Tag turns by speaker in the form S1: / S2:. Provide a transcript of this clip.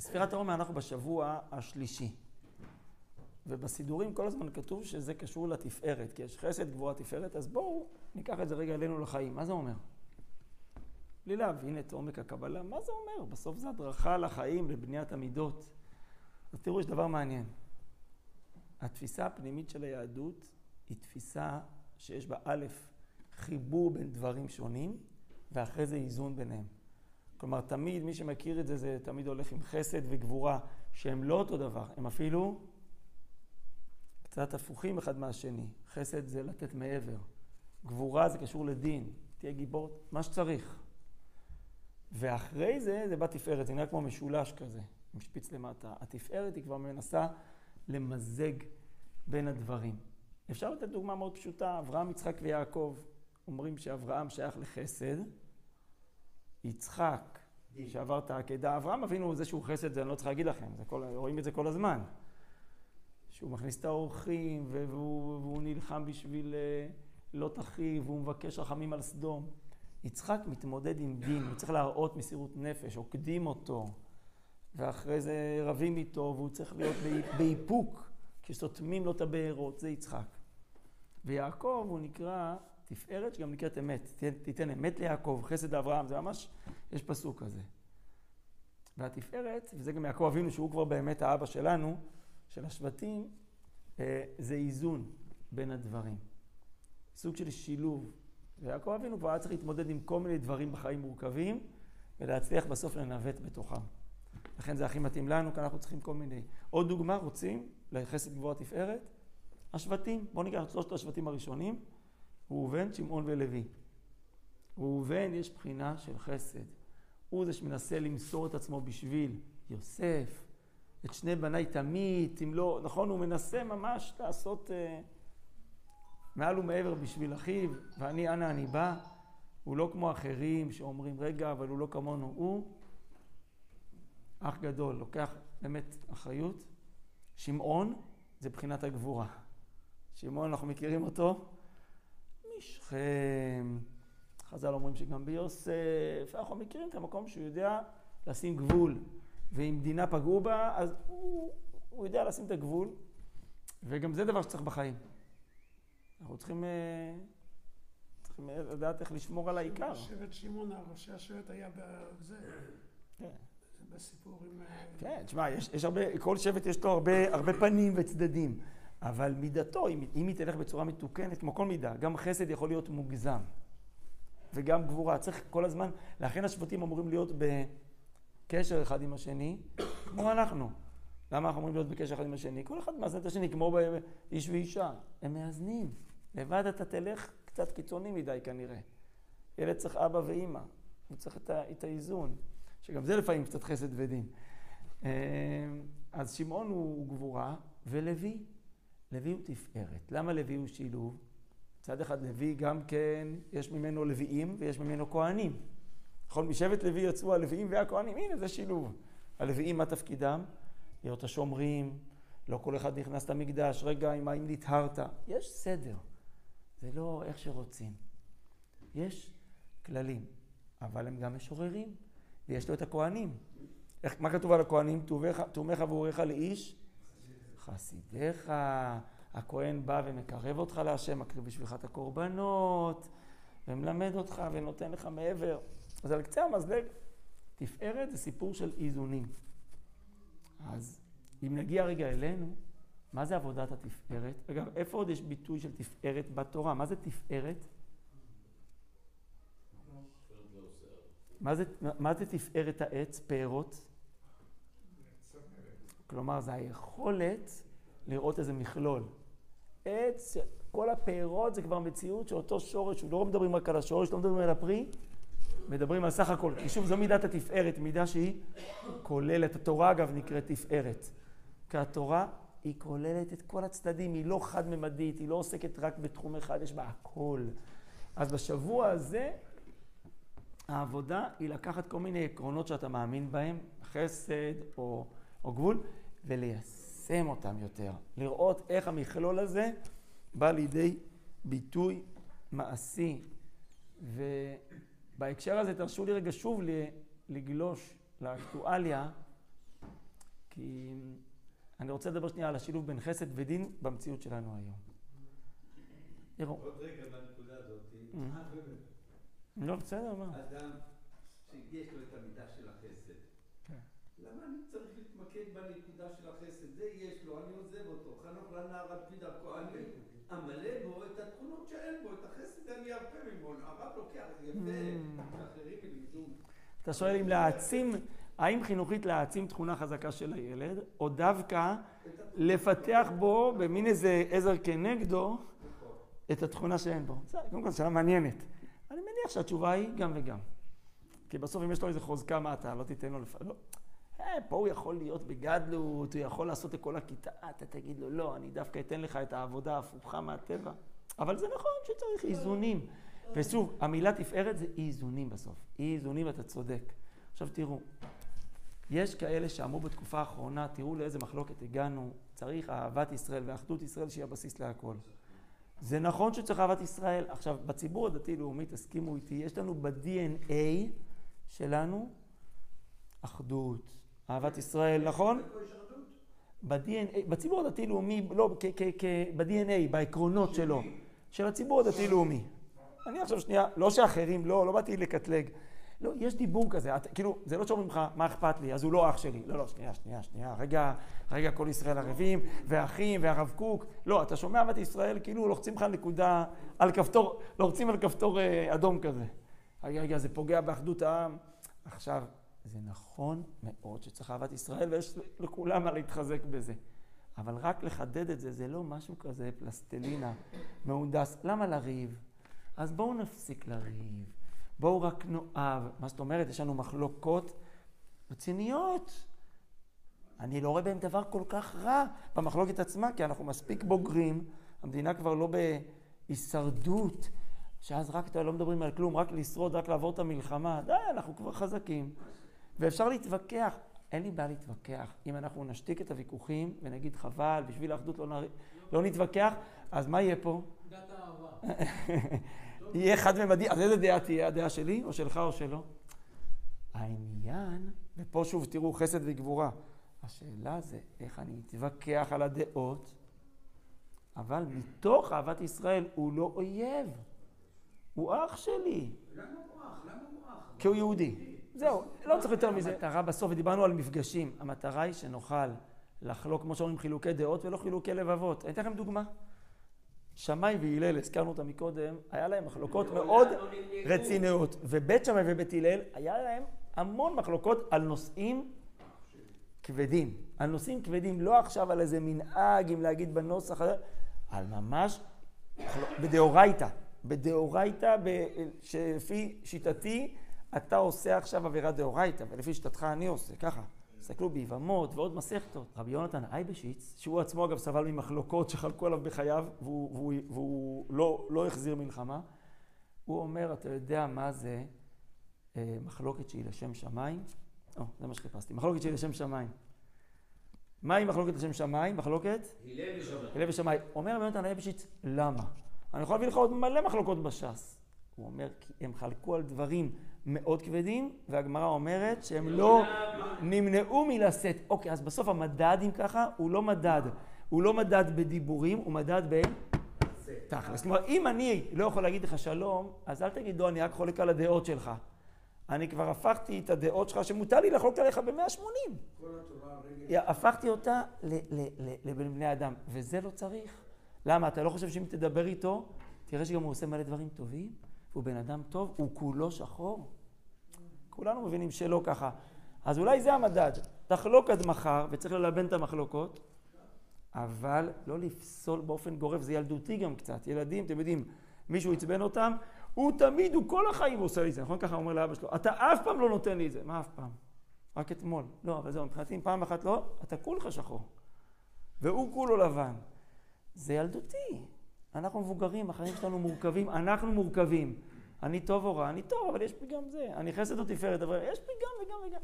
S1: בספירת העומר אנחנו בשבוע השלישי. ובסידורים כל הזמן כתוב שזה קשור לתפארת, כי יש חסד, גבורה, תפארת, אז בואו ניקח את זה רגע אלינו לחיים. מה זה אומר? בלי להבין את עומק הקבלה, מה זה אומר? בסוף זה הדרכה לחיים, לבניית המידות. אז תראו, יש דבר מעניין. התפיסה הפנימית של היהדות היא תפיסה שיש בה א', חיבור בין דברים שונים, ואחרי זה איזון ביניהם. כלומר, תמיד, מי שמכיר את זה, זה תמיד הולך עם חסד וגבורה, שהם לא אותו דבר, הם אפילו קצת הפוכים אחד מהשני. חסד זה לתת מעבר. גבורה זה קשור לדין. תהיה גיבור, מה שצריך. ואחרי זה, זה בא תפארת, זה נראה כמו משולש כזה, עם שפיץ למטה. התפארת היא כבר מנסה למזג בין הדברים. אפשר לתת דוגמה מאוד פשוטה, אברהם, יצחק ויעקב. אומרים שאברהם שייך לחסד, יצחק, שעבר את העקדה, אברהם אבינו זה שהוא חסד, זה אני לא צריך להגיד לכם, כל, רואים את זה כל הזמן. שהוא מכניס את האורחים, והוא, והוא נלחם בשביל אה, לא תחיו, והוא מבקש רחמים על סדום. יצחק מתמודד עם דין, הוא צריך להראות מסירות נפש, עוקדים אותו, ואחרי זה רבים איתו, והוא צריך להיות באיפוק, כשסותמים לו את הבארות, זה יצחק. ויעקב הוא נקרא תפארת שגם נקראת אמת. תיתן אמת ליעקב, חסד לאברהם, זה ממש, יש פסוק כזה. והתפארת, וזה גם יעקב אבינו, שהוא כבר באמת האבא שלנו, של השבטים, אה, זה איזון בין הדברים. סוג של שילוב. ויעקב אבינו כבר היה צריך להתמודד עם כל מיני דברים בחיים מורכבים, ולהצליח בסוף לנווט בתוכם. לכן זה הכי מתאים לנו, כי אנחנו צריכים כל מיני. עוד דוגמה, רוצים, לחסד גבוה תפארת, השבטים. בואו ניקח את שלושת השבטים הראשונים, ראובן, שמעון ולוי. ראובן יש בחינה של חסד. הוא זה שמנסה למסור את עצמו בשביל יוסף, את שני בניי תמיד, אם לא, נכון, הוא מנסה ממש לעשות uh, מעל ומעבר בשביל אחיו, ואני, אנה אני בא. הוא לא כמו אחרים שאומרים, רגע, אבל הוא לא כמונו. הוא אח גדול, לוקח באמת אחריות. שמעון זה בחינת הגבורה. שמעון, אנחנו מכירים אותו משכם. חז"ל אומרים שגם ביוסף, אנחנו מכירים את המקום שהוא יודע לשים גבול. ואם דינה פגעו בה, אז הוא, הוא יודע לשים את הגבול, וגם זה דבר שצריך בחיים. אנחנו צריכים, אה, צריכים לדעת איך לשמור על העיקר.
S2: שבט שמעון, ראשי השבט היה בזה. כן. בסיפור עם... אה,
S1: כן, תשמע, יש, יש הרבה, כל שבט יש לו הרבה, הרבה פנים וצדדים, אבל מידתו, אם, היא תלך בצורה מתוקנת, כמו כל מידה, גם חסד יכול להיות מוגזם, וגם גבורה. צריך כל הזמן, לכן השבטים אמורים להיות ב... קשר אחד עם השני, כמו אנחנו. למה אנחנו אמורים להיות בקשר אחד עם השני? כל אחד מאזן את השני, כמו איש ואישה. הם מאזנים. לבד אתה תלך קצת קיצוני מדי כנראה. ילד צריך אבא ואימא. הוא צריך את, ה, את האיזון, שגם זה לפעמים קצת חסד ודין. אה, אז שמעון הוא גבורה, ולוי, לוי הוא תפארת. למה לוי הוא שילוב? מצד אחד לוי גם כן, יש ממנו לוויים ויש ממנו כהנים. נכון, משבט לוי יצאו הלוויים והכהנים, הנה זה שילוב. הלוויים, מה תפקידם? להיות השומרים, לא כל אחד נכנס למקדש, רגע, עם האם נטהרת. יש סדר, זה לא איך שרוצים. יש כללים, אבל הם גם משוררים, ויש לו את הכהנים. איך, מה כתוב על הכהנים? תומך ועורך לאיש חסידיך. הכהן בא ומקרב אותך להשם, מקריב בשבילך את הקורבנות, ומלמד אותך ונותן לך מעבר. אז על קצה המזלג, תפארת זה סיפור של איזונים. אז אם נגיע רגע אלינו, מה זה עבודת התפארת? אגב, איפה עוד יש ביטוי של תפארת בתורה? מה זה תפארת? מה זה, מה זה תפארת העץ, פארות? כלומר, זה היכולת לראות איזה מכלול. עץ, כל הפארות זה כבר מציאות שאותו שורש, לא מדברים רק על השורש, לא מדברים על הפרי, מדברים על סך הכל. כי שוב, זו מידת התפארת, מידה שהיא כוללת. התורה, אגב, נקראת תפארת. כי התורה היא כוללת את כל הצדדים, היא לא חד-ממדית, היא לא עוסקת רק בתחום אחד, יש בה הכל. אז בשבוע הזה, העבודה היא לקחת כל מיני עקרונות שאתה מאמין בהם, חסד או, או גבול, וליישם אותם יותר. לראות איך המכלול הזה בא לידי ביטוי מעשי. ו... בהקשר הזה תרשו לי רגע שוב לגלוש לאקטואליה כי אני רוצה לדבר שנייה על השילוב בין חסד ודין במציאות שלנו היום.
S3: תראו. עוד רגע בנקודה הזאת.
S1: Mm. לא, בסדר, מה?
S3: אדם שיש לו את המידה של החסד. למה אני צריך להתמקד בנקודה של החסד? זה יש לו, אני עוזב אותו. חנוך לנער על פי דרכו. אני אמלא בו את התכונות שאין בו, את החסד אני ארפה ממנו. הרב לוקח, יפה, mm. אחרים ילמדו.
S1: אתה שואל אם להעצים, האם חינוכית להעצים תכונה חזקה של הילד, או דווקא לפתח בו במין איזה עזר כנגדו את התכונה שאין בו. זה קודם כל שאלה מעניינת. אני מניח שהתשובה היא גם וגם. כי בסוף אם יש לו איזה חוזקה, מה אתה לא תיתן לו לפ... לא. אה, פה הוא יכול להיות בגדלות, הוא יכול לעשות את כל הכיתה, אתה תגיד לו, לא, אני דווקא אתן לך את העבודה ההפוכה מהטבע. אבל זה נכון שצריך איזונים. ושוב, המילה תפארת זה אי איזונים בסוף. אי איזונים, אתה צודק. עכשיו תראו, יש כאלה שאמרו בתקופה האחרונה, תראו לאיזה מחלוקת הגענו, צריך אהבת ישראל ואחדות ישראל שיהיה הבסיס להכל. זה נכון שצריך אהבת ישראל. עכשיו, בציבור הדתי-לאומי, תסכימו איתי, יש לנו ב-DNA שלנו אחדות, אהבת ישראל, נכון? בציבור הדתי-לאומי, לא, ב-DNA, בעקרונות שלו, של הציבור הדתי-לאומי. אני עכשיו שנייה, לא שאחרים, לא, לא באתי לקטלג. לא, יש דיבור כזה, את, כאילו, זה לא שאומרים לך, מה אכפת לי, אז הוא לא אח שלי. לא, לא, שנייה, שנייה, שנייה, רגע, רגע, כל ישראל ערבים, ואחים, והרב קוק. לא, אתה שומע אהבת ישראל, כאילו לוחצים לך נקודה על כפתור, לוחצים על כפתור אה, אדום כזה. רגע, רגע, זה פוגע באחדות העם. עכשיו, זה נכון מאוד שצריך אהבת ישראל, ויש לכולם מה להתחזק בזה. אבל רק לחדד את זה, זה לא משהו כזה פלסטלינה, מהונדס. למה לריב? אז בואו נפסיק לריב. בואו רק נאהב. מה זאת אומרת? יש לנו מחלוקות רציניות. אני לא רואה בהם דבר כל כך רע במחלוקת עצמה, כי אנחנו מספיק בוגרים, המדינה כבר לא בהישרדות, שאז רק לא מדברים על כלום, רק לשרוד, רק לעבור את המלחמה. די, אנחנו כבר חזקים. ואפשר להתווכח. אין לי בעיה להתווכח. אם אנחנו נשתיק את הוויכוחים ונגיד חבל, בשביל האחדות לא, נר... לא נתווכח, אז מה יהיה פה? דת האהבה. יהיה חד-ממדי, אז איזה דעה תהיה? הדעה שלי או שלך או שלו? העניין, ופה שוב תראו חסד וגבורה, השאלה זה איך אני מתווכח על הדעות, אבל מתוך אהבת ישראל הוא לא אויב, הוא אח שלי.
S3: למה הוא אח? למה הוא אח?
S1: כי הוא יהודי. זהו, לא צריך יותר מזה. המטרה בסוף, ודיברנו על מפגשים, המטרה היא שנוכל לחלוק, כמו שאומרים, חילוקי דעות ולא חילוקי לבבות. אני אתן לכם דוגמה. שמאי והלל, הזכרנו אותם מקודם, היה להם מחלוקות מאוד רציניות. ובית שמאי ובית הלל, היה להם המון מחלוקות על נושאים כבדים. על נושאים כבדים, לא עכשיו על איזה מנהג, אם להגיד בנוסח, על ממש בדאורייתא. בדאורייתא, שלפי שיטתי, אתה עושה עכשיו עבירת דאורייתא, ולפי שיטתך אני עושה, ככה. תסתכלו ביבמות ועוד מסכתות. רבי יונתן אייבשיץ, שהוא עצמו אגב סבל ממחלוקות שחלקו עליו בחייו, והוא, והוא, והוא לא, לא החזיר מלחמה, הוא אומר, אתה יודע מה זה אה, מחלוקת שהיא לשם שמיים? או, זה מה שחיפשתי, מחלוקת שהיא לשם שמיים. מהי מחלוקת לשם שמיים? מחלוקת? הלל ושמאי. אומר רבי יונתן אייבשיץ, למה? אני יכול להביא לך עוד מלא מחלוקות בש"ס. הוא אומר, כי הם חלקו על דברים מאוד כבדים, והגמרא אומרת שהם לא נמנעו מלשאת. אוקיי, אז בסוף המדד, אם ככה, הוא לא מדד. הוא לא מדד בדיבורים, הוא מדד ב... תכלס. כלומר, אם אני לא יכול להגיד לך שלום, אז אל תגיד, לא, אני רק חולק על הדעות שלך. אני כבר הפכתי את הדעות שלך, שמותר לי לחלוק עליך ב-180. הפכתי אותה לבין בני אדם, וזה לא צריך. למה? אתה לא חושב שאם תדבר איתו, תראה שגם הוא עושה מלא דברים טובים? הוא בן אדם טוב, הוא כולו שחור. כולנו מבינים שלא ככה. אז אולי זה המדד. תחלוק עד מחר, וצריך ללבן את המחלוקות, אבל לא לפסול באופן גורף, זה ילדותי גם קצת. ילדים, אתם יודעים, מישהו עצבן אותם, הוא תמיד, הוא כל החיים עושה לי את זה, נכון? ככה אומר לאבא שלו, אתה אף פעם לא נותן לי את זה. מה אף פעם? רק אתמול. לא, אבל זהו, מבחינתי, אם פעם אחת לא, אתה כולך שחור. והוא כולו לבן. זה ילדותי. אנחנו מבוגרים, החיים שלנו מורכבים, אנחנו מורכבים. אני טוב או רע, אני טוב, אבל יש פי זה. אני חסד או תפארת, אבל יש פי גם וגם וגם.